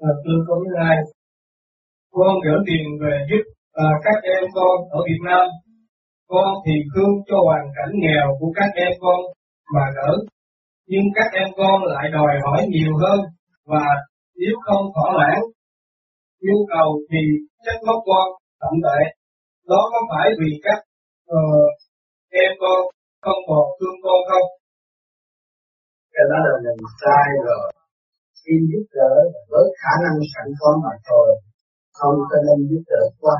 và tôi cũng thứ con gửi tiền về giúp à, các em con ở Việt Nam. Con thì thương cho hoàn cảnh nghèo của các em con mà gỡ. Nhưng các em con lại đòi hỏi nhiều hơn và nếu không thỏa mãn nhu cầu thì trách móc con tậm tệ. Đó có phải vì các uh, em con không còn thương con không? Cái đó là mình sai rồi. Xin giúp đỡ với khả năng sẵn có mà thôi. Không có nên giúp đỡ quá.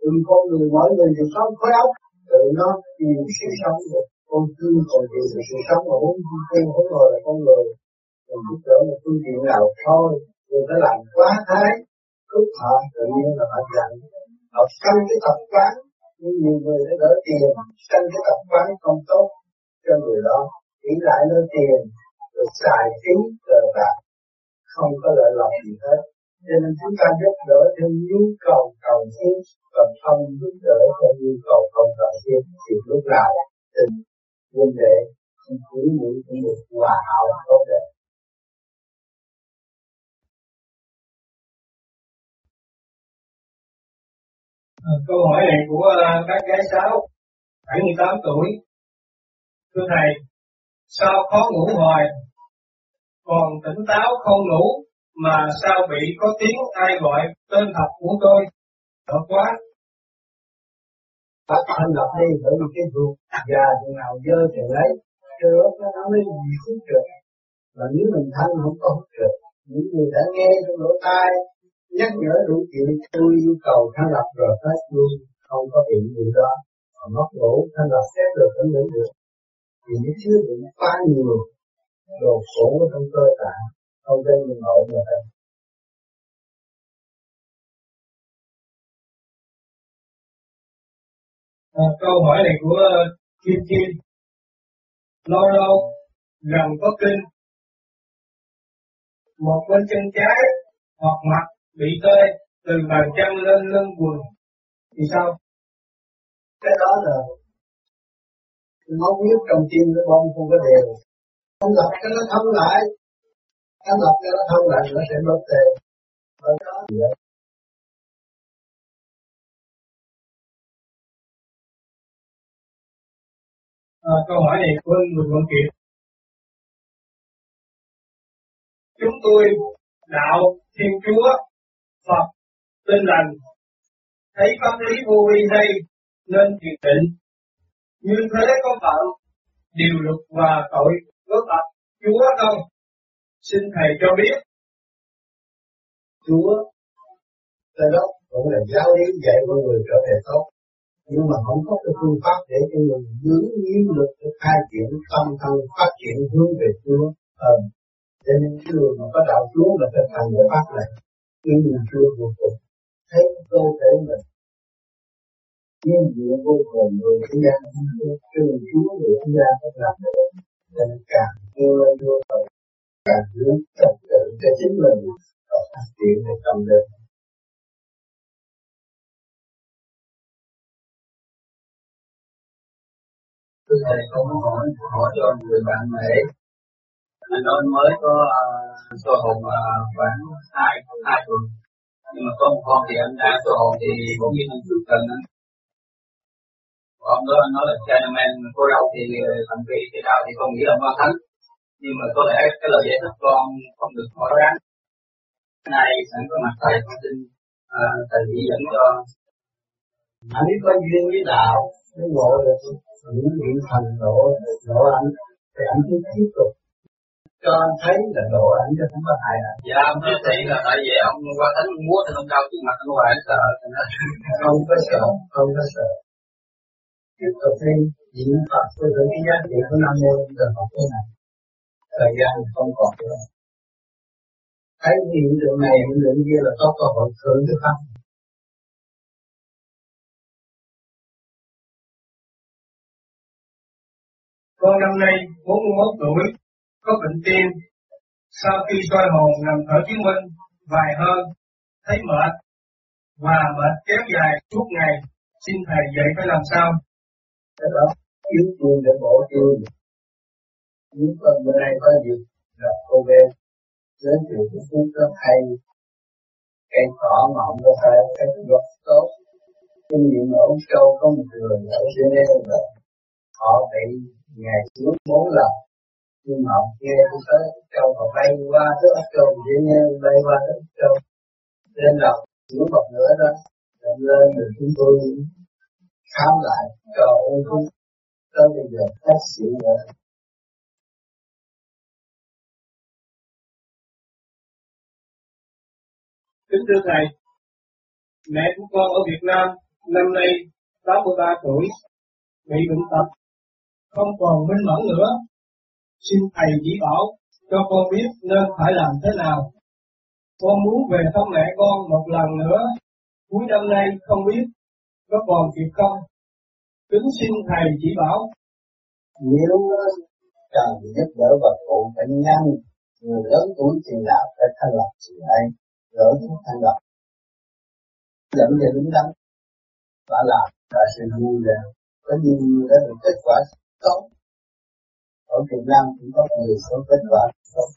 Vì con người mỗi người đều sống khối óc, tự nó tìm sự sống được. Con thương còn tìm được sự sống mà muốn thương không người là con người. Mình giúp đỡ một phương tiện nào thôi. Đừng phải làm quá thái, cướp họ tự nhiên là họ giận. Họ sanh cái tập quán nhưng nhiều người đã đỡ tiền sanh cái tập quán không tốt cho người đó nghĩ lại nơi tiền rồi xài phí cờ bạc không có lợi lộc gì hết. Cho nên chúng ta giúp đỡ theo nhu cầu cầu xin và không giúp đỡ theo nhu cầu không cầu xin thì lúc nào tình quân đệ không cứu mũi cũng được hòa hảo tốt đẹp. Ờ, câu hỏi này của ờ, các gái sáu 78 tuổi. Thưa thầy, sao khó ngủ hoài, còn tỉnh táo không ngủ, mà sao bị có tiếng ai gọi tên thật của tôi? Sợ quá. bắt thân lập đi, bởi vì cái ruột già chừng nào dơ thì lấy, cái rốt nó nó mới hút được. Mà nếu mình thanh không có hút được, những người đã nghe trong lỗ tai nhắc nhở đủ chuyện tôi yêu cầu thanh lập rồi hết luôn không có chuyện gì đó Còn mất ngủ thanh lập xét được vẫn đứng được thì nó chứa bị quá nhiều đồ khổ trong cơ tạng không gây mình ngộ mà thôi À, câu hỏi này của Kim Kim lâu lâu gần có kinh một bên chân trái hoặc mặt bị tê từ bàn chân lên lưng quần thì sao? Cái đó là máu huyết trong tim nó bông không có đều. Không lập cho nó thông lại, anh lập cho nó thông lại nó sẽ mất tiền. Và đó. À, câu hỏi này của người Văn Kiệt. Chúng tôi đạo Thiên Chúa Phật tin lành thấy pháp lý vô vi hay nên thiền định như thế có phạm điều luật và tội có tập Chúa không? Xin thầy cho biết. Chúa cái đó cũng là giáo lý dạy con người trở về tốt. Nhưng mà không có cái phương pháp để cho người giữ nhiên lực để khai triển tâm thân, phát triển hướng về Chúa. Ờ cho nên cái người mà có đạo Chúa là phải thành cái pháp này yêu mình Chúa vô cùng thấy cơ thể mình nhưng diện vô cùng người thế gian trừ Chúa người thế gian không làm được nên càng vui lên vô cùng càng hướng trật tự cho chính mình. Và phát triển để tâm linh Tôi Thầy, con hỏi, hỏi cho người bạn này anh nói mới có à, uh, số hồn uh, khoảng hai hai tuần. Nhưng mà có một con thì anh đã số hồn thì bỗng nhiên anh chút cần còn đó anh nói là Chinaman cô đâu thì thành vị thì đạo thì không nghĩ là ma thánh nhưng mà có lẽ cái lời giải thích con không được thỏa đáng này sẵn có mặt thầy con xin uh, thầy chỉ dẫn cho anh biết có duyên với đạo nó ngộ được những vị thành độ độ anh thì anh cứ tiếp tục cho anh thấy là độ ảnh cho không có hại à. Dạ, ông nói thì là tại vì ông qua thánh múa thì ông cao trước mặt ông hoài sợ. Không có sợ, không có sợ. Tiếp tục đi, diễn Phật với những cái giá trị của Nam Mô được học thế này. Thời gian không còn nữa. Thấy hiện tượng này, hiện tượng kia là có cơ hội thưởng cái Pháp. Con năm nay 41 tuổi, có bệnh tim. Sau khi soi hồn nằm thở chứng minh vài hơn, thấy mệt và mệt kéo dài suốt ngày. Xin thầy dạy phải làm sao? Cái đó yếu chuông để bổ chuông. Nếu cần bữa nay có dịp gặp cô bé giới thiệu cái phút rất hay. Cây cỏ mà không có phải cái gốc tốt. Kinh nghiệm ở Úc Châu có một người ở Geneva rồi họ bị ngày trước bốn lần. Nhưng mà nghe tôi tới Châu và bay qua tới Úc Châu, Geneva bay qua tới Úc Châu lên đầu xuống một nữa đó lên lên chúng tôi khám lại cho ung không tới bây giờ phát triển nữa Kính thưa Thầy, mẹ của con ở Việt Nam năm nay 83 tuổi, bị bệnh tật, không còn minh mẫn nữa. Xin Thầy chỉ bảo cho con biết nên phải làm thế nào. Con muốn về thăm mẹ con một lần nữa, cuối năm nay không biết có còn kịp không. Kính xin Thầy chỉ bảo. Nếu cần giúp đỡ vật phụ bệnh nhân, người lớn tuổi thì nào phải thành lập sự ấy gỡ thuốc thanh lọc. Dẫn về đúng đắn. Và làm và sự vui vẻ. Có nhiều người đã được kết quả tốt. Ở Việt Nam cũng có người có kết quả tốt.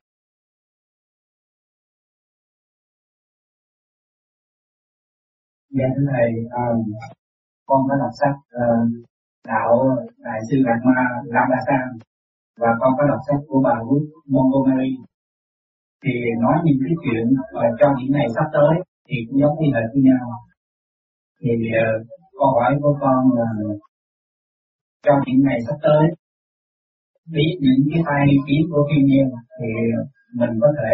Dạ thưa thầy, à, con có đọc sách uh, đạo đại sư Đạt Ma Lam Đa San và con có đọc sách của bà Ruth Montgomery. Thì nói những cái chuyện và cho những ngày sắp tới thì cũng giống như là như nhau. Thì ờ, uh, câu hỏi của con là cho những ngày sắp tới biết những cái tay kiếm của thiên nhiên thì mình có thể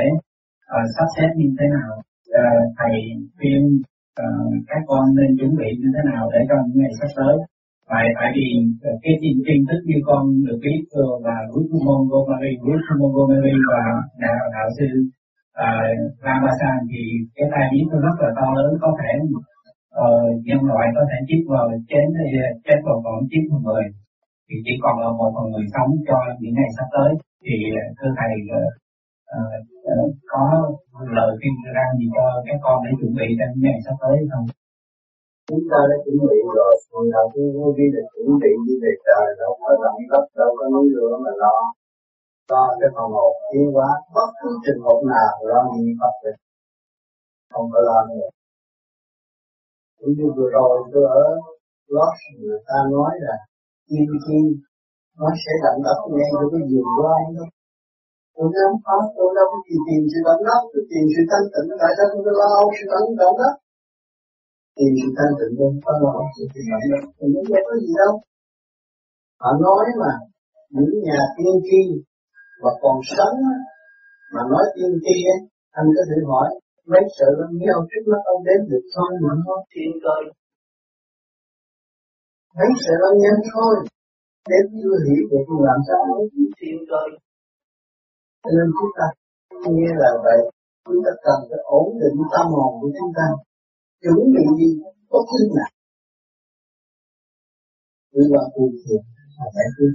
uh, sắp xếp như thế nào? Uh, thầy khuyên uh, các con nên chuẩn bị như thế nào để cho những ngày sắp tới? Tại tại vì cái tin tin tức như con được biết ờ, và Ruth Montgomery, Ruth Montgomery và đạo đạo sư ờ, uh, Ramasan thì cái tai biến nó rất là to lớn có thể uh, nhân loại có thể chết vào chết chết vào còn chết một người. Thì chỉ còn là một phần người sống cho những ngày sắp tới. Thì thưa thầy uh, có lời khuyên ra gì cho các con để chuẩn bị cho những ngày sắp tới không? chúng ta đã chuẩn bị rồi còn đầu tiên vô vi là chuẩn bị đi về trời đâu có động đất đâu có núi lửa mà lo. Lo cái phòng một tiến quá, bất cứ trình độ nào lo niệm Phật được không có lo nữa. Cũng như vừa rồi tôi ở Los người ta nói là kim kim nó sẽ đặng đất ngay cho cái giường loan đó tôi không có tôi đâu có tìm sự động lắm tôi tìm sự thanh tịnh tại sao tôi lo sự động động đó. Tìm sự thanh tịnh không có lo sự tìm động đất thì nó có gì đâu. Họ nói mà những nhà tiên tri và còn sống mà nói tiên tri anh có thể hỏi, mấy sự lắm nhau trước mắt ông đến được thôi mà thôi thiên cơ mấy sự lắm nhân thôi, đến chưa hiểu được làm sao mới thiên cơ cho nên chúng ta nghe là vậy, chúng ta cần phải ổn định tâm hồn của chúng ta. Chuẩn bị đi có khi nào vì là tu thiền là phải tu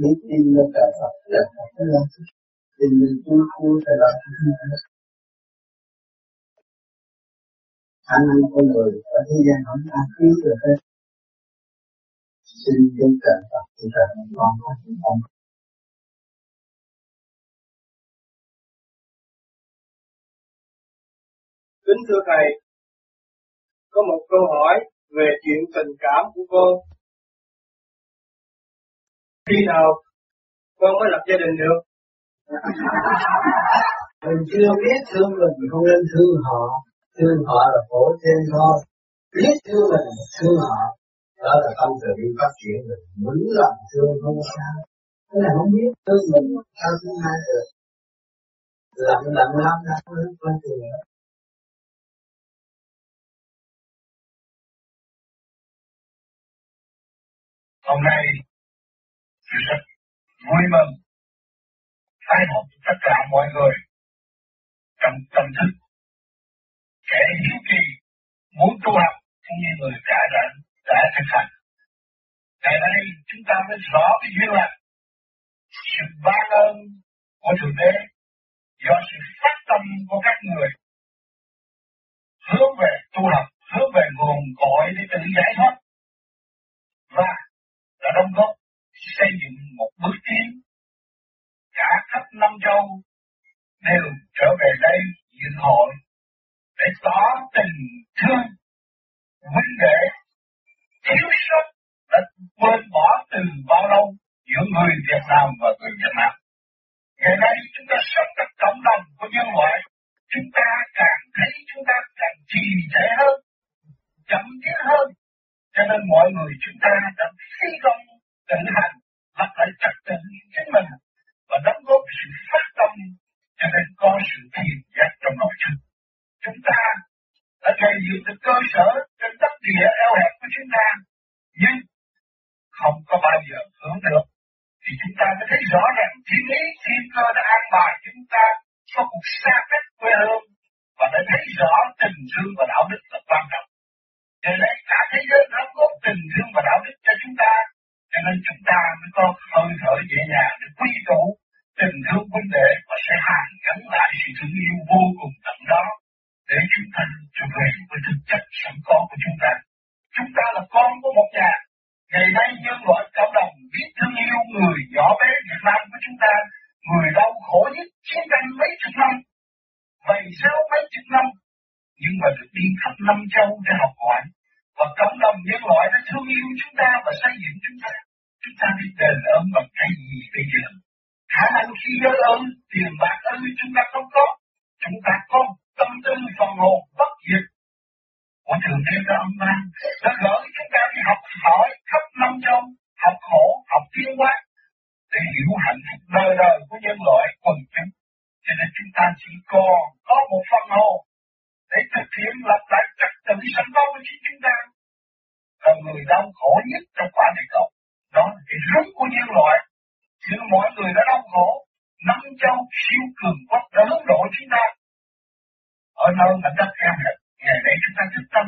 biết tin là trời Phật, là Phật phải làm tin là tu tu sẽ làm khả năng con người ở thế gian không ta cứu được hết xin kính trời Phật thì trời con con Kính thưa Thầy, có một câu hỏi về chuyện tình cảm của con. Khi nào con mới lập gia đình được? mình chưa biết thương mình không nên thương họ. Thương họ là khổ thêm thôi biết thương mình thương họ. Đó là tâm từ bi phát triển mình. Muốn làm thương không sao. Cái này không biết thương mình sao thương ai được. Lặng lặng lắm lắm không quan trọng Hôm nay tôi rất vui mừng thay học tất cả mọi người trong tâm thức kẻ hiếu kỳ muốn tu học cũng như người đã đã đã thực hành. Tại đây, chúng ta mới rõ cái duyên lành, sự ban ơn của thượng đế do sự phát tâm của các người hướng về tu học, hướng về nguồn cội để tự giải thoát và đã đóng góp xây dựng một bước tiến cả khắp năm châu đều trở về đây dự hội để tỏ tình thương huynh đệ thiếu sót đã quên bỏ từ bao lâu giữa người Việt Nam và người Việt Nam. Ngày nay chúng ta sống trong cộng đồng của nhân loại, chúng ta càng thấy chúng ta càng trì trệ hơn, chậm tiến hơn. Cho nên mọi người chúng ta đã phi định hạ thường Thượng Đế ông ta ban. Đã gửi chúng ta đi học hỏi khắp năm châu, học khổ, học tiến hóa để hiểu hạnh phúc đời đời của nhân loại quần chúng. Cho nên chúng ta chỉ còn có một phần hồn để thực hiện lập lại trật tự sẵn có của chính chúng ta. Là người đau khổ nhất trong quả địa cầu. Đó là cái rúng của nhân loại nhưng mọi người đã đau khổ, năm châu siêu cường quốc đã hướng độ chúng ta. Ở nơi mà đất em hết ngày nay chúng ta thức tâm,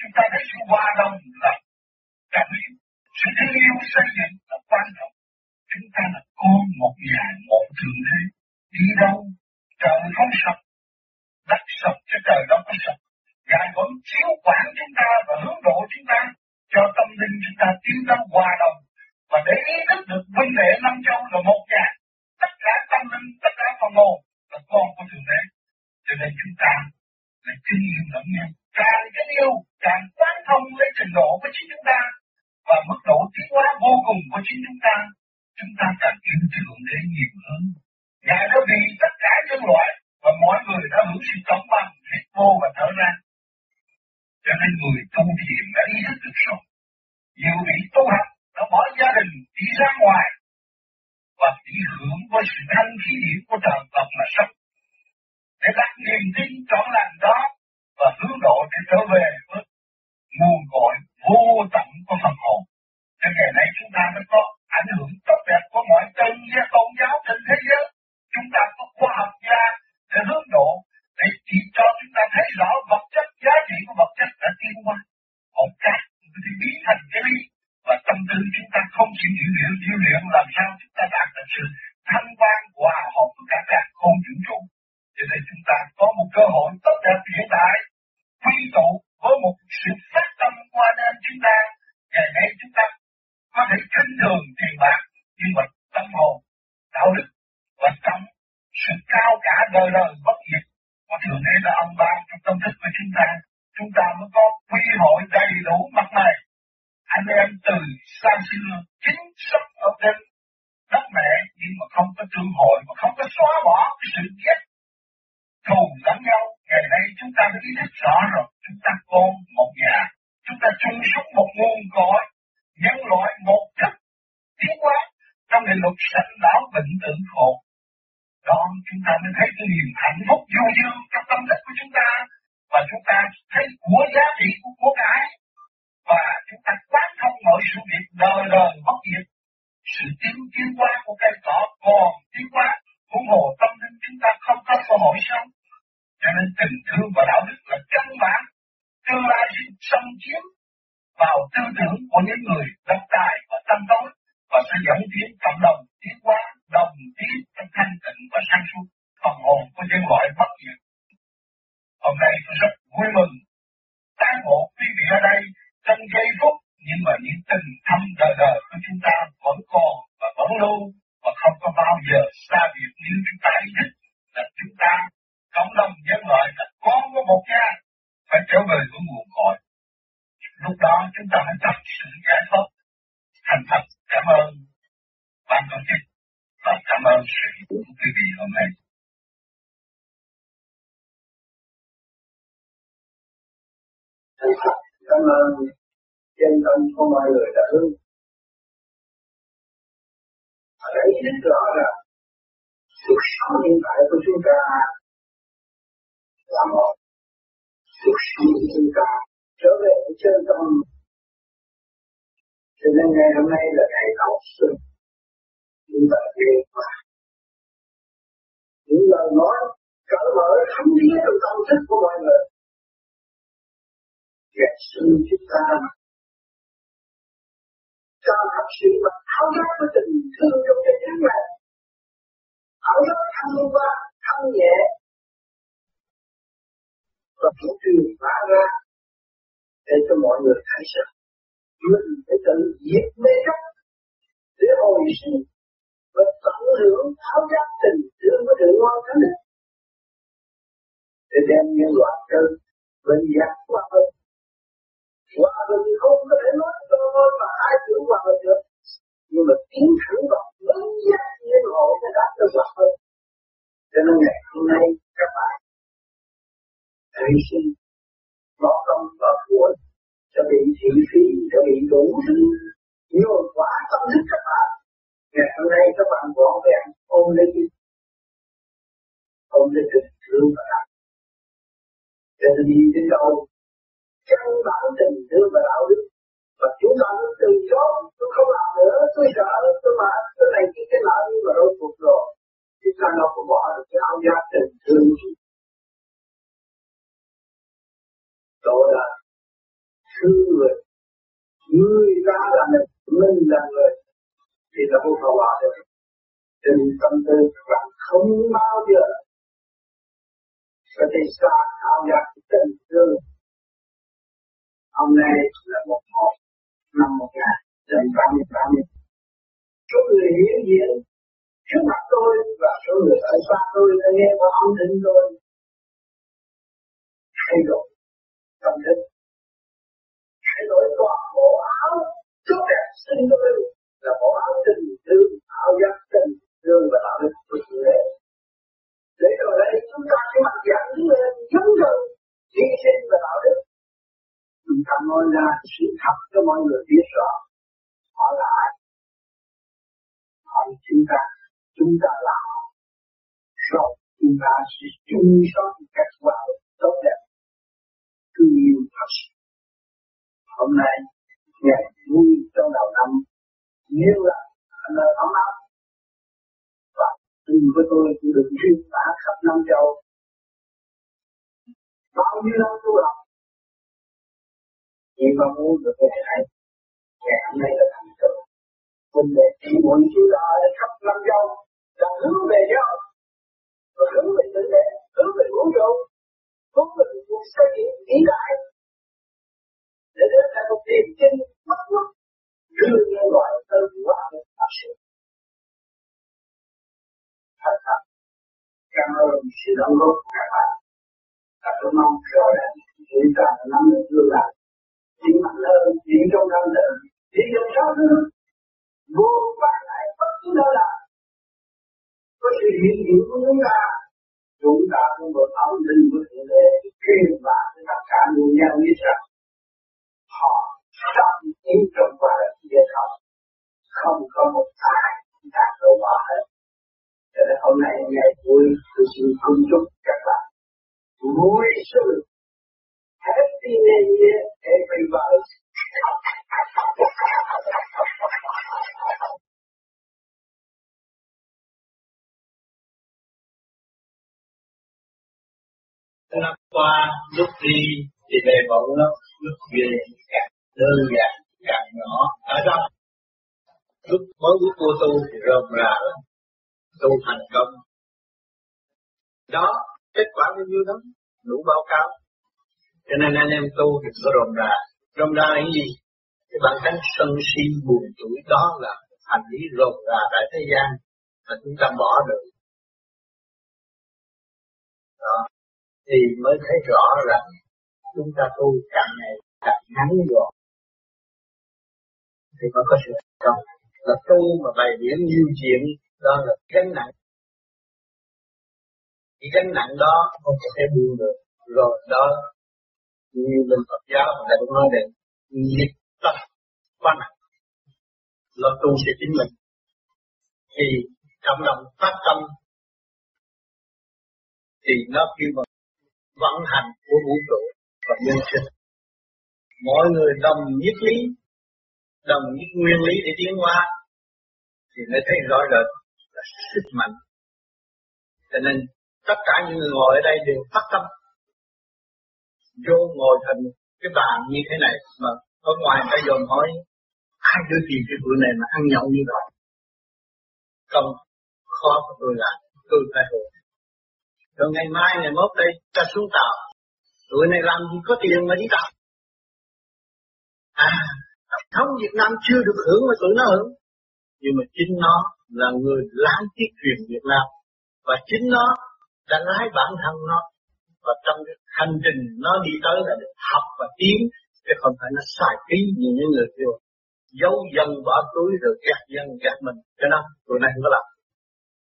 chúng ta thấy sự hòa đồng là cảm yếu, sự thương yêu xây dựng là quan trọng. Chúng ta là con một nhà, một thượng đế. Đi đâu, trời không sập, đất sập chứ trời đâu có sập. Ngài vẫn chiếu quản chúng ta và hướng độ chúng ta, cho tâm linh chúng ta tiến tới hòa đồng và để ý thức được vấn đệ năm châu là một nhà tất cả tâm linh tất cả phần hồn là con của thượng đế cho nên chúng ta là kinh nghiệm lẫn nhau càng kính yêu, càng quan thông lấy trình độ của chính chúng ta. Và mức độ tiến hóa vô cùng của chính chúng ta. Chúng ta càng yêu thượng để nhiều hơn. Ngài đã vì tất cả nhân loại và mọi người đã hưởng sự công bằng hít vô và thở ra. Cho nên người tu thiền đã ý thức được rồi. Nhiều vị tu học đã bỏ gia đình, đi ra ngoài và đi hưởng với sự thanh khí điển của trời Phật mà sống. Để đặt niềm tin trọn độ nhân loại một cách tiến hóa, trong định luật sanh lão bệnh tử khổ, đó chúng ta mới thấy cái niềm hạnh phúc vô dương trong tâm thức của chúng ta. Và chúng ta thấy của giá trị của của cái. Và chúng ta quán thông mọi sự việc đời đời bất diệt. Sự tiến tiến hóa của cây cỏ còn tiến hóa, huống hồ tâm linh chúng ta không có cơ hội sống. Cho nên tình thương và đạo đức là căn bản. Tương lai sinh, xâm chiếm vào tư tưởng của những người độc tài và tâm tối và sẽ dẫn tiến cộng đồng tiến hóa đồng tiến trong thanh tịnh và sáng suốt, phần hồn của nhân loại bất diệt. Hôm nay tôi rất vui mừng, tán bộ quý vị ở đây trong giây phút, nhưng mà những tình thâm đời đời của chúng ta vẫn còn và vẫn lưu và không có bao giờ xa biệt như chúng ta ý thức là chúng ta cộng đồng nhân loại là con của một cha phải trở về với nguồn cội lúc đó chúng ta phải tập sự giải thoát thành thật. Cảm ơn ban tổ chức và cảm ơn sự của quý vị hôm nay. Cảm ơn chân tâm của mọi người đã hướng. Ở đây rất rõ là cuộc sống hiện tại của chúng ta là một. Cuộc sống của chúng ta trở về với chân tâm cho nên ngày hôm nay là ngày cầu xuân chúng ta nghe qua những lời nói cởi mở thấm thía trong tâm thức của mọi người. Kẻ sinh chúng ta cho thật sự mà tháo gỡ cái tình thương trong cái tháng này. Tháo gỡ thăng qua thăng nhẹ. Và cũng truyền bá ra để cho mọi người thấy rằng mình phải tự diệt mê chấp để hồi sinh và tận hưởng tháo giác tình thương với thượng quan thánh này để đem nhân loại tới bình giác hòa bình hòa bình không có thể nói tôi mà ai tưởng hòa bình được. Nhưng mà tiến thẳng vào lớn nhất nhân hội nó đạt được hòa bình cho nên ngày hôm nay các bạn hy sinh bỏ công bỏ của sẽ bị thị phi sẽ bị đủ thứ nhiều quá tâm thức các bạn. Ngày hôm nay các bạn bỏ vẹn, ôm lấy cái ôm lấy tình thương và đạo cho nên đi đến đâu? Chân bản tình thương và đạo đức. Và chúng ta cứ từ chối, tôi không làm nữa, tôi sợ, tôi mà cái này cái cái nợ nhưng mà rốt cuộc rồi. Chúng ta đâu có bỏ được cái áo giáp tình thương. Tôi là thương người. Người ta là mình mình là người. Thì là vô có hòa được. Cho tâm tư rằng không bao giờ có thể xa thao giác tình thương hôm nay là một một năm một ngàn trăm tám mươi tám mươi. Số người hiện diện trước mặt tôi và số người ở xa tôi đã nghe qua âm thanh tôi thay đổi tâm thức thay đổi toàn bộ áo tốt đẹp sinh tôi là bộ áo tình thương, áo giác tình thương và đạo đức của chủ đề để rồi đây, chúng ta sẽ mặc dạng lên giống gần hy sinh và đạo đức. Chúng ta nói ra, sự thật cho mọi người biết rõ. Họ là ai? Họ là chúng ta. Chúng ta là họ. Rồi chúng ta sẽ chung sống cách vào thương yêu thật. Sự hôm nay, ngày vui trong đầu năm nhiều là anh ơi, ấm áp, và cùng với tôi cũng được truyền tả khắp năm châu. Bao nhiêu năm tu học, nhưng mà muốn được về này, ngày hôm nay là thành tựu mình để chỉ muốn chú đó đã khắp năm châu, là hướng về nhau và hướng về tự đệ hướng về vũ trụ cũng về cuộc xây dựng vĩ đại để đến thành một niềm tin bất khuất đưa nhân loại từ quá được thật sự thật thật. Cảm ơn sự đóng góp của các bạn. Và tôi mong rồi là chúng ta nắm được tương lai chỉ mạnh hơn chỉ trong năm đời chỉ trong sáu thứ vô vàn lại bất cứ đâu là. Có sự hiện diện của chúng ta chúng ta không được âm linh với thượng đế. Khi mà cho tất cả người nhau như rằng họ sắp tiến trong qua đất địa không. Không có một ai đạt được họ hết. Cho nên hôm nay ngày vui tôi xin cung chúc các bạn vui sự happy new year, everybody. Nó qua lúc đi thì về bận nó lúc về càng đơn giản càng nhỏ, ở trong lúc mới bước vô tu thì rộng rã tu thành công. Đó, kết quả bao nhiêu đó? Đủ báo cáo. Cho nên anh em tu thì có rộng rã rộng rã là gì? Cái bản thân sân si buồn tuổi đó là hành lý rộng rã tại thế gian mà chúng ta bỏ được. Đó thì mới thấy rõ rằng chúng ta tu càng ngày càng ngắn gọn. Thì mới có sự thành công. Là tu mà bày biển nhiều chuyện, đó là gánh nặng. Cái gánh nặng đó không có thể buông được. Rồi đó, như bên Phật giáo đã nói đến nghiệp tâm quá nặng. Lo tu sẽ chính mình. Thì cộng đồng phát tâm. Thì nó kêu bằng vận hành của vũ trụ và nhân sinh. Mọi người đồng nhất lý, đồng nhất nguyên lý để tiến hóa thì mới thấy rõ rệt là sức mạnh. Cho nên tất cả những người ngồi ở đây đều phát tâm, vô ngồi thành cái bàn như thế này mà ở ngoài ta dồn hỏi ai đưa tiền cái bữa này mà ăn nhậu như vậy? Không, khó của tôi làm tôi phải hồn rồi ngày mai, ngày mốt đây, ta xuống tàu. Tụi này làm gì có tiền mà đi tàu. À thống Việt Nam chưa được hưởng mà tụi nó hưởng. Nhưng mà chính nó là người lái tiết truyền Việt Nam. Và chính nó đã lái bản thân nó. Và trong cái hành trình nó đi tới là được học và tiến, chứ không phải nó xài phí như những người kia giấu dân bỏ túi rồi gạt dân gạt mình. Cho nên tụi này không có làm.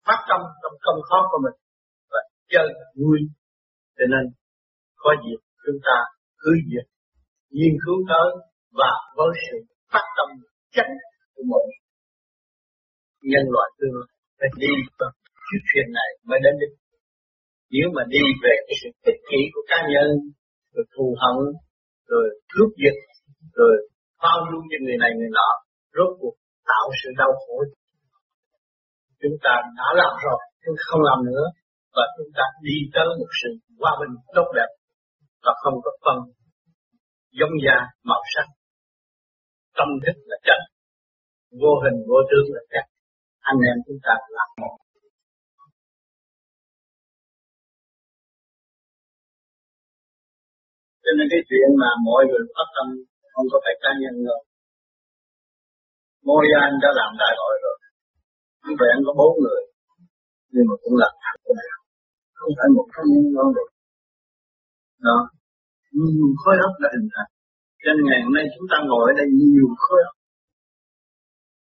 Phát tâm trong công khó của mình chơi vui. Cho nên, có dịp chúng ta cứ dịp nghiên cứu tới và với sự phát tâm chắc của mọi nhân loại tương lai phải đi vào chiếc thuyền này mới đến đích nếu mà đi về cái sự tích kỷ của cá nhân, rồi thù hận, rồi cướp giật, rồi bao dung cho người này người nọ, rốt cuộc tạo sự đau khổ. Chúng ta đã làm rồi chúng không làm nữa và chúng ta đi tới một sự hòa bình tốt đẹp và không có phân giống da màu sắc. Tâm thức là chân vô hình, vô tướng là chân anh em chúng ta là một. Cho nên cái chuyện mà mọi người phát tâm không có phải cá nhân đâu. Môi anh đã làm đại hội rồi. Như vậy anh có bốn người, Nhưng mà cũng là thằng của mình. Không phải một cá nhân ngon được. Đó. Nhiều khối óc đã hình thành. Cho nên ngày hôm nay chúng ta ngồi ở đây nhiều khối óc.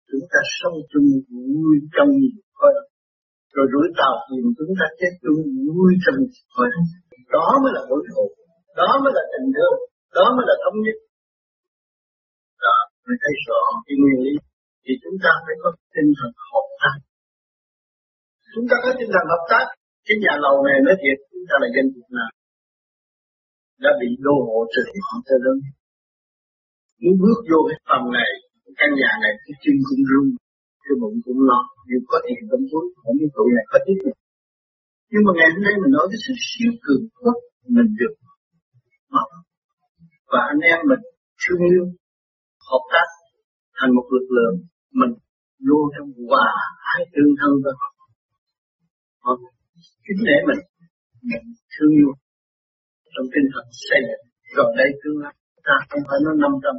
Chúng ta sống chung vui trong nhiều khối óc. Rồi đuổi tàu thuyền chúng ta chết chung vui trong khối óc. Đó mới là đối thủ Đó mới là tình thương. Đó mới là thống nhất. Đó mới thấy rõ cái nguyên lý. Thì chúng ta phải có tinh thần hợp tác. Chúng ta có tinh thần hợp tác cái nhà lầu này nói thiệt, chúng ta là dân Việt Nam. Đã bị đô hộ từ họ tới lớn. Muốn bước vô cái phòng này, căn nhà này cái chân cũng run cái bụng cũng lo nhưng có tiền tâm túi không biết tụi này có tiếp nhưng mà ngày hôm nay mình nói cái sự siêu cường quốc mình được và anh em mình thương yêu, hợp tác thành một lực lượng mình vô trong hòa ái tương thân với họ kính nể mình. Mình thương yêu. Trong tinh thần xây dựng rồi đây tương lai, ta không phải nó năm trăm.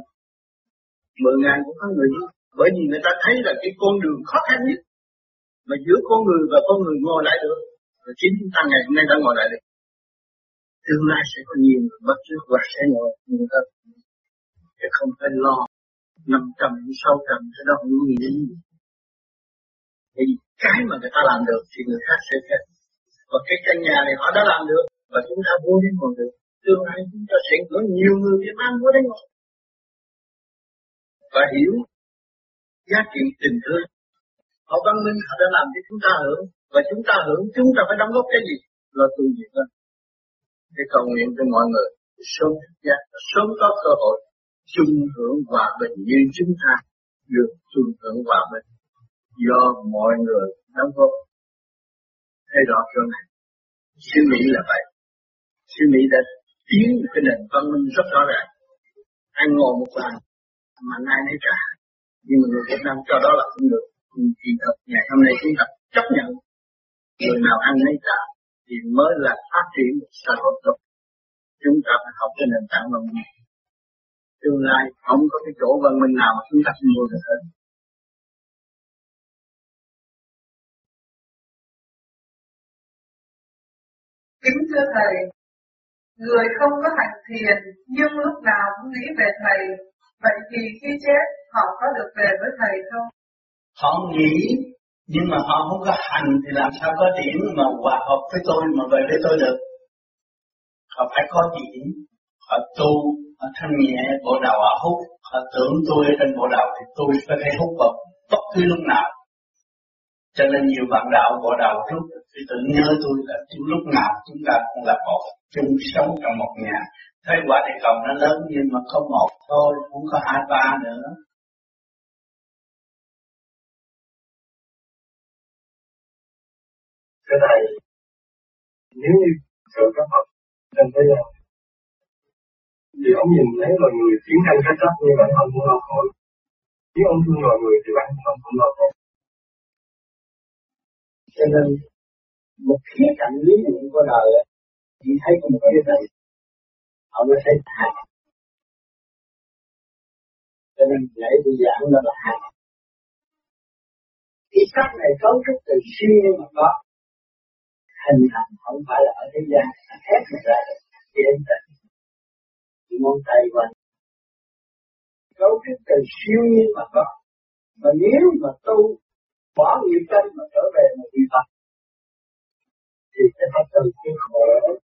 Mười ngàn cũng có người đi bởi vì người ta thấy là cái con đường khó khăn nhất. Mà giữa con người và con người ngồi lại được rồi chính chúng ta ngày hôm nay đã ngồi lại được. Tương lai sẽ có nhiều người bắt trước và sẽ ngồi người ta. Chứ không phải lo năm trăm, sáu trăm, cái đó không nghĩ đến thì cái mà người ta làm được thì người khác sẽ theo và cái căn nhà này họ đã làm được và chúng ta vô đến còn được. Tương lai chúng ta sẽ có nhiều người để mang vô đến ngồi và hiểu giá trị tình thương. Họ văn minh họ đã làm cho chúng ta hưởng và chúng ta hưởng, chúng ta phải đóng góp cái gì? Là tu gì đó. Để cầu nguyện cho mọi người sớm thức giác sớm có cơ hội chung hưởng hòa bình như chúng ta được chung hưởng hòa bình. Do mọi người đóng góp thấy rõ chỗ này suy nghĩ là vậy. Suy nghĩ đã tiến cái nền văn minh rất rõ ràng. Anh ngồi một bàn mà ai nấy trả. Nhưng mà người Việt Nam cho đó là không được. Thì thật ngày hôm nay chúng ta chấp nhận. Người nào ăn nấy trả thì mới là phát triển xã hội tốt. Chúng ta phải học cái nền tảng văn minh. Tương lai không có cái chỗ văn minh nào mà chúng ta không mua được hết. Kính thưa Thầy, người không có hành thiền nhưng lúc nào cũng nghĩ về Thầy, vậy thì khi chết họ có được về với Thầy không? Họ nghĩ nhưng mà họ không có hành thì làm sao có điểm mà hòa hợp với tôi mà về với tôi được họ phải có điểm họ tu họ thanh nhẹ bộ đầu họ hút họ tưởng tôi ở trên bộ đầu thì tôi phải thấy hút vào bất cứ lúc nào cho nên nhiều bạn đạo bỏ đầu lúc thì tự nhớ tôi là lúc nào chúng ta cũng là một chung sống trong một nhà. Thấy quả địa cầu nó lớn nhưng mà có một thôi, cũng có hai ba nữa. Cái này, nếu như sự các Phật trên thế gian thì ông nhìn thấy loài người tiến hành cách chấp như vậy ông cũng lo khổ. Nếu ông thương loài người thì bản thân cũng lo khổ cho nên, một khía cạnh lý luận của đời chỉ thấy có một khía cạnh họ mới thấy hạt cho nên lễ tôi giảng là là hạt cái sắc này cấu trúc từ siêu mà có hình thành, không phải là ở thế gian ép mà ra được trên tận ngón tay quanh cấu trúc từ siêu nhiên mà có. Mà nếu mà tu bỏ nghiệp tranh mà trở về một vị Phật. Thì sẽ phải từ cái khổ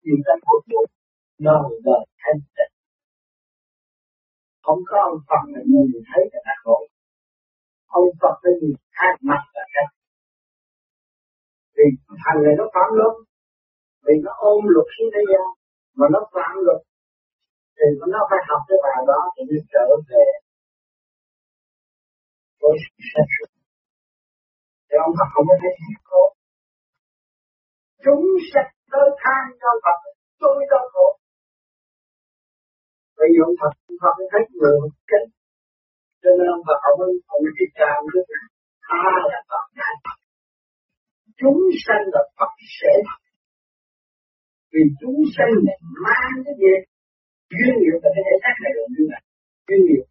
nghiệp tranh của cuộc đời đời thanh tịnh. Không có ông Phật là người nhìn thấy là khổ. Ông Phật là người khác mặt là khác. Vì thằng này nó phạm lắm vì nó ôm luật xuống thế gian, mà nó phạm luật. Thì nó phải học cái bài đó thì mới trở về. Với sự sáng suốt thì ông Phật không có thấy khổ chúng sạch tới than cho Phật tôi đau khổ bây giờ ông Phật ông Phật thấy người một kính. Cho nên ông Phật, ông ông thích ca ông thích tha là Phật chúng sanh là Phật sẽ Phật. Vì chúng sanh này mang cái gì? Duyên nghiệp là cái thể xác này là duyên này duyên nghiệp.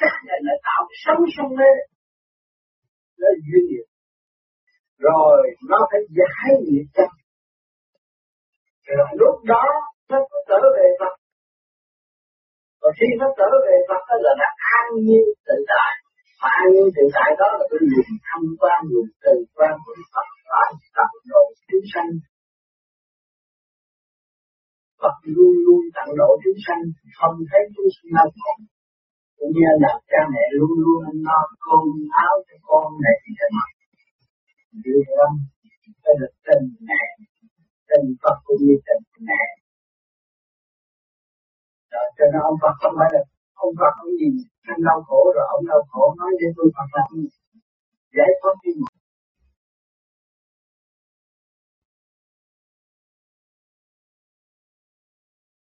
Xác này là tạo sống sống lên đó là duyên nghiệp rồi, nó phải giải nghiệp cho. Rồi, lúc đó, nó có trở về Phật. Và khi nó trở về Phật đó là nó an nhiên tự tại. Mà an nhiên tự tại đó là cái dùng thâm quan dùng từ quan của Phật tại tập độ chúng sanh. Phật luôn luôn tận độ chúng sanh, không thấy chúng sanh nào khổ. Cũng như là cha mẹ luôn luôn lo cơm áo cho con này thì phải mặc điều đó phải được tình mẹ tình Phật cũng như tình mẹ rồi cho nên ông Phật không phải là ông Phật ông nhìn anh đau khổ rồi, ông đau khổ, nói để tôi Phật làm giải thoát đi một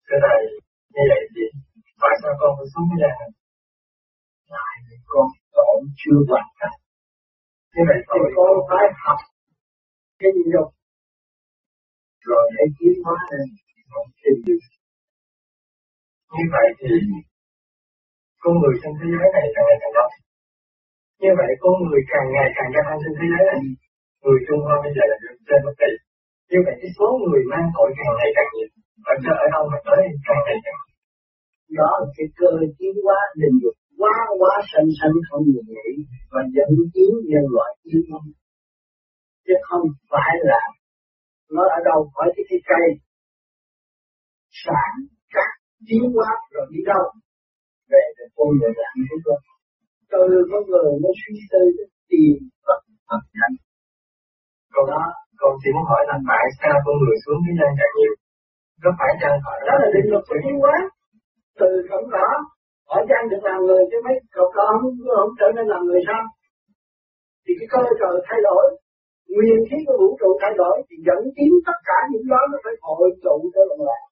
cái này, như vậy thì tại sao con phải sống cái này? Lại con tội chưa hoàn thành thế vậy thì con phải học cái gì đâu. Rồi để tiến hóa lên một trên đường như vậy thì con người trên thế giới này càng ngày càng đông. Như vậy con người càng ngày càng gia tăng trên thế giới này, người Trung Hoa bây giờ là trên một tỷ. Như vậy cái số người mang tội càng ngày càng nhiều. Và cho ở đâu mà tới càng ngày càng đó là cái cơ tiến hóa định dục quá quá sanh sanh không ngừng nghỉ và dẫn tiến nhân loại tiến hóa chứ không phải là nó ở đâu khỏi cái cái cây. Sản cắt tiến hóa rồi đi đâu? Về để con người làm cái đó. Từ con người nó suy tư tiền vật thật thành còn đó con chỉ muốn hỏi là tại sao con người xuống thế gian càng nhiều? Có phải chăng phải đó là định luật của tiến hóa. Từ cổng đó họ gian được làm người chứ mấy cậu con không, không trở nên làm người sao? Thì cái cơ trời thay đổi. Nguyên khí của vũ trụ thay đổi thì dẫn tiến tất cả những đó nó phải hội tụ cho lần lại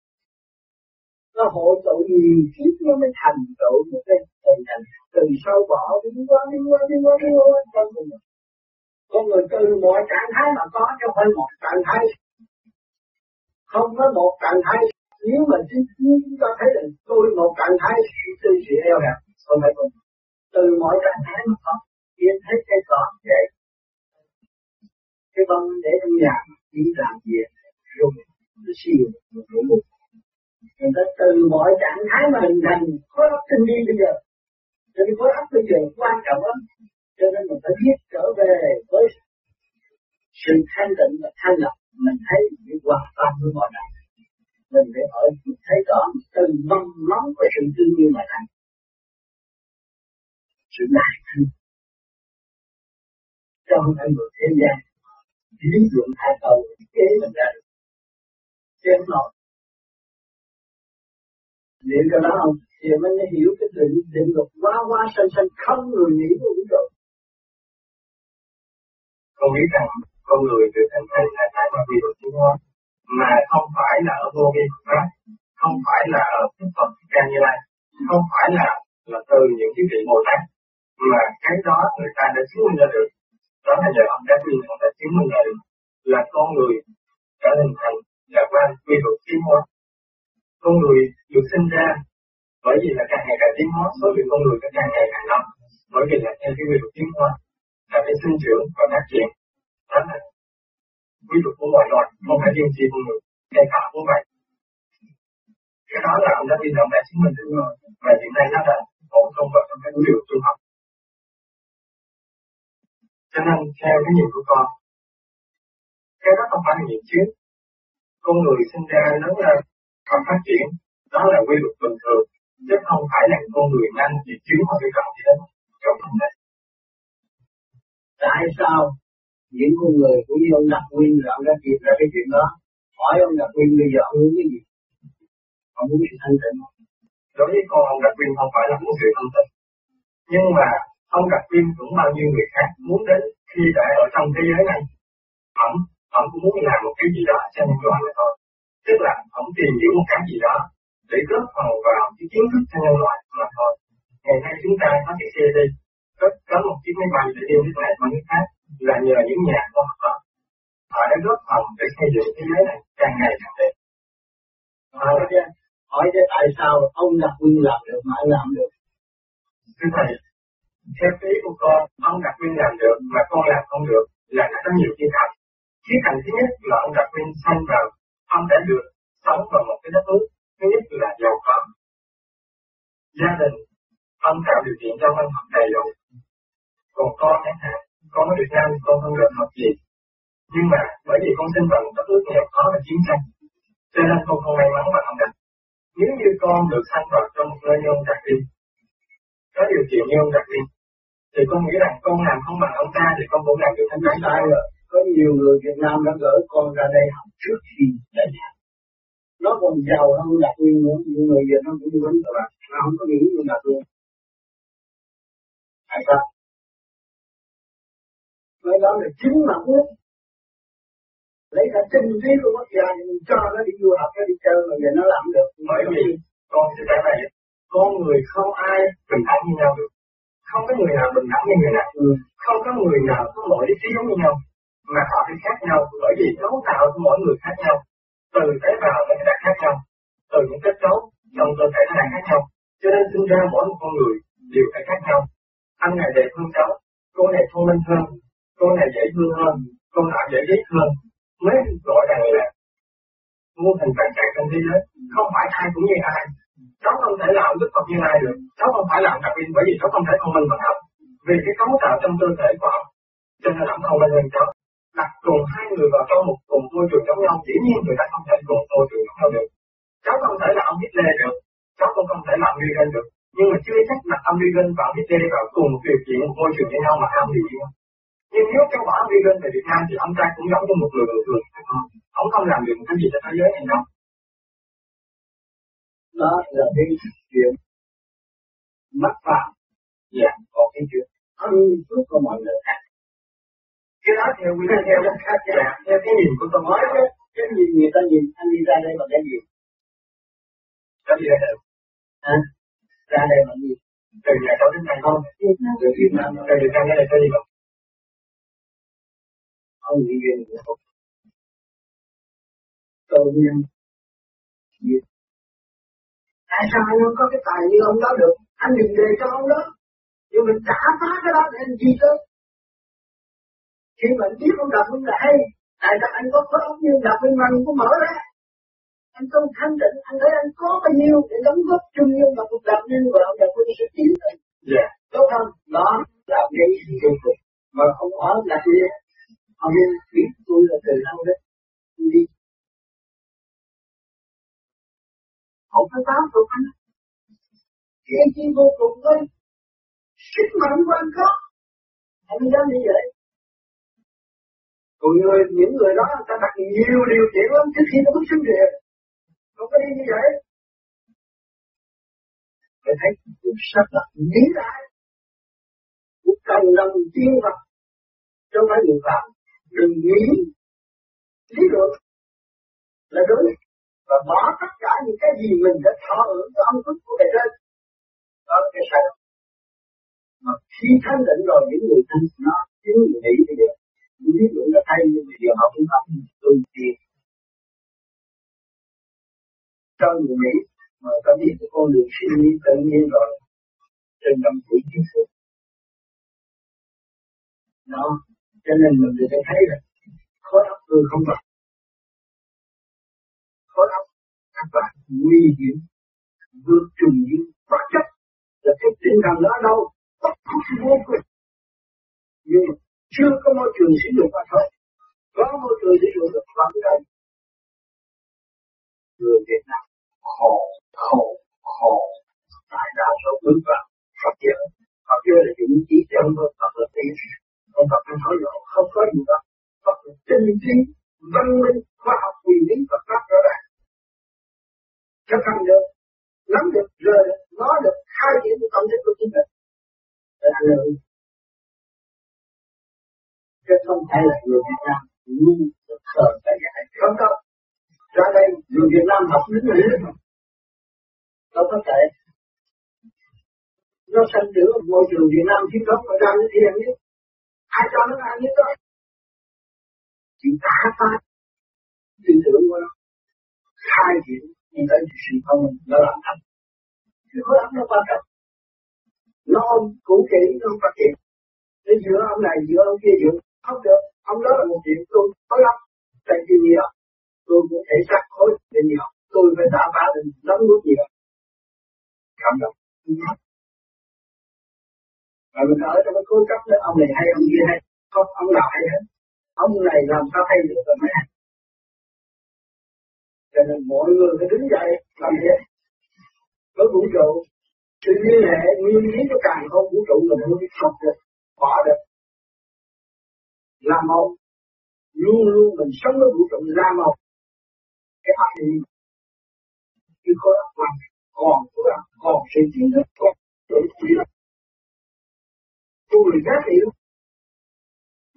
nó hội tụ nhiều kiếp nó mới thành tựu một cái hình thành từ sau bỏ đi qua đi qua đi qua đi qua con người con người từ mọi trạng thái mà có chứ không phải một trạng thái. Không có một trạng thái nếu mà chúng ta thấy là tôi một trạng thái tư sự eo hẹp không phải không từ mọi trạng thái nó có biến thấy cái cỏ vậy cái bông để trong nhà chỉ làm gì dùng nó siêu nó cái mục người ta từ mọi trạng thái mà hình thành, khối óc tinh đi bây giờ, cho nên khối óc bây giờ quan trọng lắm. Cho nên mình phải biết trở về với sự thanh tịnh và thanh lập mình thấy những hoàn toàn với mọi này mình phải hỏi mình thấy rõ từ mong móng của sự thương yêu mà thành. Sự đại thân trong anh một thế gian, lý luận hai cầu, kế mình ra được. Chứ không nổi niệm cái đó không? Thì mình mới hiểu cái định định luật quá quá sanh sanh, không người nghĩ của vũ trụ con nghĩ rằng con người được thành thành là tại bởi vì được tiến hóa mà không phải là ở vô vi pháp không phải là ở đức phật ca như lai không phải là là từ những cái vị bồ tát. Mà cái đó người ta đã chứng minh ra được. Đó là nhờ ông đã minh, ông đã chứng minh ra được là con người đã hình thành là quan quy luật tiến hóa con người được sinh ra bởi vì là càng ngày càng tiến hóa số lượng con người nó càng ngày càng đông bởi vì là theo cái quy luật tiến hóa là cái sinh trưởng và phát triển. Đó là quy luật của mọi loài không phải riêng gì con người kể cả của mày cái đó là ông đã tin rằng mẹ chính mình đúng rồi. Và hiện nay nó đã bổ sung vào trong cái điều luật trung học. Cho nên theo cái nhìn của con, cái đó không phải là nghiệp chứ con người sinh ra, lớn lên và phát triển, đó là quy luật bình thường, chứ không phải là con người nhanh thì chiếu hoặc cái cần gì đó trong vấn đề tại sao những con người cũng như ông Đặc Nguyên là ông đã kịp ra cái chuyện đó. Hỏi ông Đặc Nguyên bây giờ ông muốn cái gì? Ông muốn sự thanh tịnh. Đối với con ông Đặc Nguyên không phải là muốn sự thanh tịnh. Nhưng mà ông Đặc Nguyên cũng bao nhiêu người khác muốn đến khi đã ở trong thế giới này. Ông ông cũng muốn làm một cái gì đó cho nhân loại này thôi. Tức là ông tìm hiểu một cái gì đó để góp phần vào cái kiến thức cho nhân loại mà thôi. Ngày nay chúng ta có cái xe đi. Có, có một chiếc máy bay để đi nước này qua nước khác là nhờ những nhà khoa học họ đã góp phần để xây dựng thế giới này càng ngày càng đẹp. Hỏi chứ hỏi chứ tại sao ông đặt nguyên làm được mà anh làm được? Thưa thầy theo ý của con ông đặt nguyên làm được mà con làm không được là nó có nhiều khía cạnh khía cạnh thứ nhất là ông đặt nguyên sanh vào ông đã được sống vào một cái đất nước thứ nhất là giàu có. Gia đình ông tạo điều kiện cho con học đầy đủ. Còn con chẳng hạn con ở Việt Nam con không được học gì. Nhưng mà bởi vì con sinh bằng một đất nước nghèo khó là chiến tranh, cho nên con không may mắn mà không được. Nếu như con được sanh vào trong một nơi nhân đặc đi, có điều kiện như ông đặc đi, thì con nghĩ rằng con làm không bằng ông ta thì con cũng làm được thanh cái sai rồi có nhiều người Việt Nam đã gửi con ra đây học trước khi đại học nó còn giàu hơn đặc Nguyên nữa những người việt nó cũng vẫn các bạn nó không có nghĩ như đặc viên tại sao cái đó là chính mặt nước lấy cả tinh khí của quốc gia cho nó đi du học nó đi chơi mà giờ nó làm được. Bởi vì con sẽ trả lời con người không ai bình đẳng như nhau được. Không có người nào bình đẳng như người nào. Ừ. không có người nào có mọi lý trí giống như nhau. Mà họ phải khác nhau bởi vì cấu tạo của mỗi người khác nhau. Từ tế bào nó đã khác nhau. Từ những kết cấu trong cơ thể nó đang khác nhau. Cho nên sinh ra mỗi một con người đều phải khác nhau. Anh này đẹp hơn cháu cô này thông minh hơn con này dễ thương hơn con nào dễ ghét hơn. Mới gọi rằng là muôn hình vạn trạng trong thế giới. Không phải ai cũng như ai. Cháu không thể làm đức Phật như ai được. Cháu không phải làm đặc biệt bởi vì cháu không thể thông minh bằng học, vì cái cấu tạo trong cơ thể của ông cho nên ông không minh hơn cháu. Đặt cùng hai người vào trong một cùng môi trường giống nhau dĩ nhiên người ta không thể cùng môi trường giống nhau được. Cháu không thể là ông Hitler được. Cháu cũng không thể làm Reagan được. Nhưng mà chưa chắc là ông Reagan và Hitler vào cùng một điều kiện một môi trường với nhau mà ông điều kiện nhưng nếu cháu bỏ ông Reagan về Việt Nam thì ông ta cũng giống như một người bình thường. Ông không làm được một cái gì cho thế giới này đâu. Đó là cái chuyện mắc phạm dạ còn cái chuyện ân phước của mọi người. Khác cái đó theo quy theo cách khác dạ. Theo cái nhìn của tôi nói cái cái nhìn người ta nhìn anh đi ra đây bằng cái gì? Cái gì đây hả? Ra đây bằng gì? Từ nhà cháu đến đây không từ Việt Nam từ Việt Nam đến đây có gì không ông nghĩ về người không tôi nhân tại sao anh không có cái tài như ông đó được? Anh đừng đề cho ông đó. Nhưng mình trả phá cái đó để anh gì cơ khi mà anh biết ông đọc minh là hay tại sao anh có khối óc như đọc minh mà anh có mở ra? Anh không thanh tịnh anh thấy anh có bao nhiêu để đóng góp chung như mà cuộc đọc nên và ông đọc minh sẽ tiến tới dạ. Tốt không? Đó là cái sự mà không có là họ nên biết tôi là từ lâu đấy. Tôi đi. Không phải tám tôi anh thiên chi vô cùng thôi sức mạnh quan có. Anh dám như vậy. Còn người những người đó người ta đặt nhiều điều kiện lắm trước khi nó bước xuống địa không có đi như vậy. Phải thấy cuộc sắp đặt vĩ lại cuộc cần đồng tiên vật trong phải người phạm đừng nghĩ lý luận là đúng và bỏ tất cả những cái gì mình đã thọ hưởng cho âm thức của bề trên đó là cái sai mà khi thanh định rồi, những người thanh nó chính người nghĩ bây giờ, những lý luận nó thay nhưng mà giờ họ cũng không tu tiền cho người Mỹ, mà ta biết cái con đường sinh lý tự nhiên rồi, trên năm tuổi kiến thức. Đó cho nên mình người ta thấy là khối óc tôi không bằng. Khối óc các bạn nguy hiểm, vượt trùng những vật chất. Là cái tinh thần đó đâu? Bất khúc vô cùng. Nhưng mà chưa có môi trường sử dụng mà thôi. Có môi trường sử dụng được vẫn đây người Việt Nam khổ khổ khổ. Tại đa số bước vào Phật giáo. Phật giáo là những chỉ chân thôi Phật là tiền Ông Phật không nói rõ không có gì đó Phật là chân chính, văn minh khoa học quy lý Phật pháp rõ ràng chấp hành được nắm được rời được nói được khai triển cái tâm thức của chính mình. Để ảnh hưởng chứ không phải là người Việt Nam ngu, được thờ tại dạy không đâu ra đây người Việt Nam học đến Mỹ. đâu có thể nó sanh trưởng ở môi trường Việt Nam chứ không mà ra nó thiền nhất ai cho nó ăn nhất đó chỉ ta ta tin tưởng qua nó. Khai triển đi tới sự không nó làm thành chứ có óc nó quan trọng. Nó ôm cũ kỹ nó không phát triển. Để giữa ông này, giữa ông kia, giữa không được. Ông đó là một chuyện tôi có lắm. Tại vì nhiều. Tôi cũng thể xác khối để nhiều. Tôi phải đả phá định lắm nuốt nhiều. Cảm động và mình ở trong cái cố chấp đó, ông này hay, ông kia hay. Không, ông nào hay hết. Ông này làm sao hay được rồi mấy cho nên mọi người phải đứng dậy, làm việc. Với vũ trụ. Sự liên hệ nguyên lý của càng không, vũ trụ mình mới học được, bỏ được. Làm một. Luôn luôn mình sống với vũ trụ làm một. Cái ác niệm cái khối óc quan còn còn sự kiến thức, còn sự kiến thức luyện giá hiểu.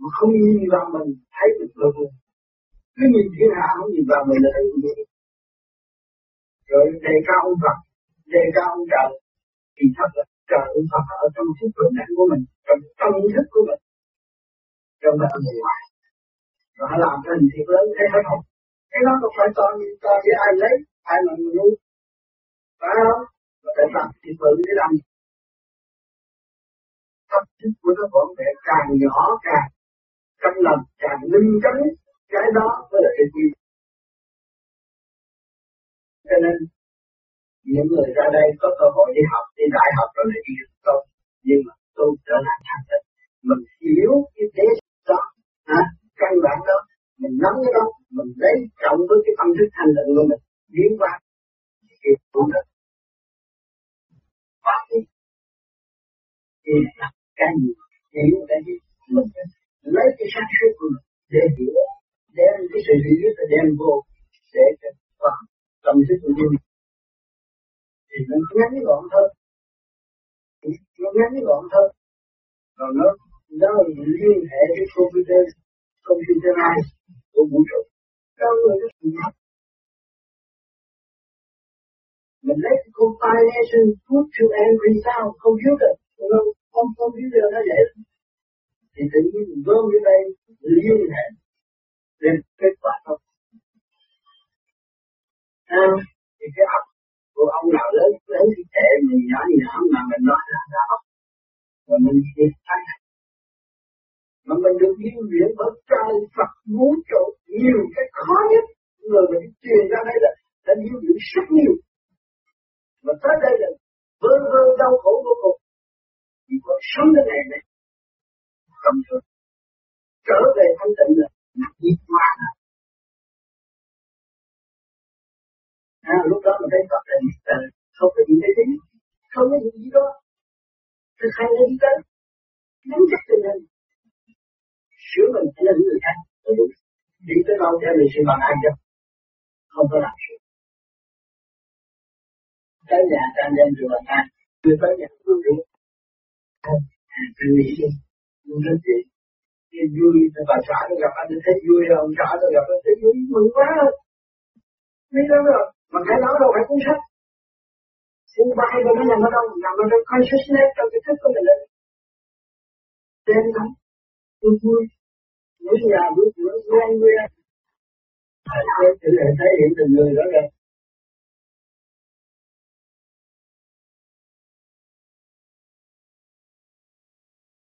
Mà không nhìn vào mình, thấy được lực lượng cứ nhìn thiên hạ không nhìn vào mình là thấy được rồi đề cao ông Phật, đề cao ông trời. Thì thật là trời, ông Phật ở trong thức vững mạnh của mình, trong tâm thức của mình. Trong đời người ngoài rồi họ làm cho hình thiệt lớn thế hết không cái đó không phải to như to với ai lấy, ai mà người nuôi. Phải không? Và phải làm thì tự để làm gì? Tâm thức của nó vẫn mẹ càng nhỏ càng trong lòng càng linh chánh cái đó mới là cái gì? Cho nên những người ra đây có cơ hội đi học đi đại học rồi lại đi được tốt nhưng mà tôi trở lại thanh tịnh. Mình hiểu cái thế đó à, căn bản đó mình nắm cái đó mình lấy trọng với cái tâm thức thanh tịnh của mình biến qua thì cũng được. Phát đi thì cái gì? Hiểu cái gì mình lấy cái sáng suốt của mình để hiểu đem cái sự hiểu để đem vô để cho tâm thức của mình. Thì nó ngắn gọn thôi nó ngắn gọn thôi rồi nó nó liên hệ với computer computerize của vũ trụ. Đâu người nó cũng thật mình lấy cái compilation good to end sound computer không biết đưa nó vậy. Thì tự nhiên mình gom vô đây liên hệ lên kết quả không à, thì cái ốc của ông nào lớn lớn thì kệ mình nhỏ nhỏ mà mình nói là ra ốc. Và mình đi thay mà mình được yêu luyện bởi trời Phật vũ trụ nhiều cái khó nhất. Người mình truyền ra đây là đã yêu luyện rất nhiều. Mà tới đây là vơ vơ đau khổ vô cùng chỉ có sống đến ngày này tâm thức trở về thanh tịnh là diệt ma à, lúc đó mình thấy Phật là diệt trời không có gì để tính không có gì gì đó. Thực hành là gì đó? Nắm chắc tình hình. Sửa mình cho là người khác đi tới đâu theo mình sự bằng ai cho không có làm sự. Tới nhà ta đem rửa bằng người tới nhà uống rửa tôi nghĩ đi muốn rất gì cái vui bà xã nó gặp anh thấy vui rồi, ông xã nó gặp anh thấy vui mừng quá rồi. mấy đó rồi mà cái đó đâu phải cuốn sách cuốn bài mà nó nằm ở đâu nằm ở trong consciousness trong cái thức của mình đấy đem lắm tôi vui mỗi nhà mỗi bữa quen quen. tôi thử thể hiện từng người đó rồi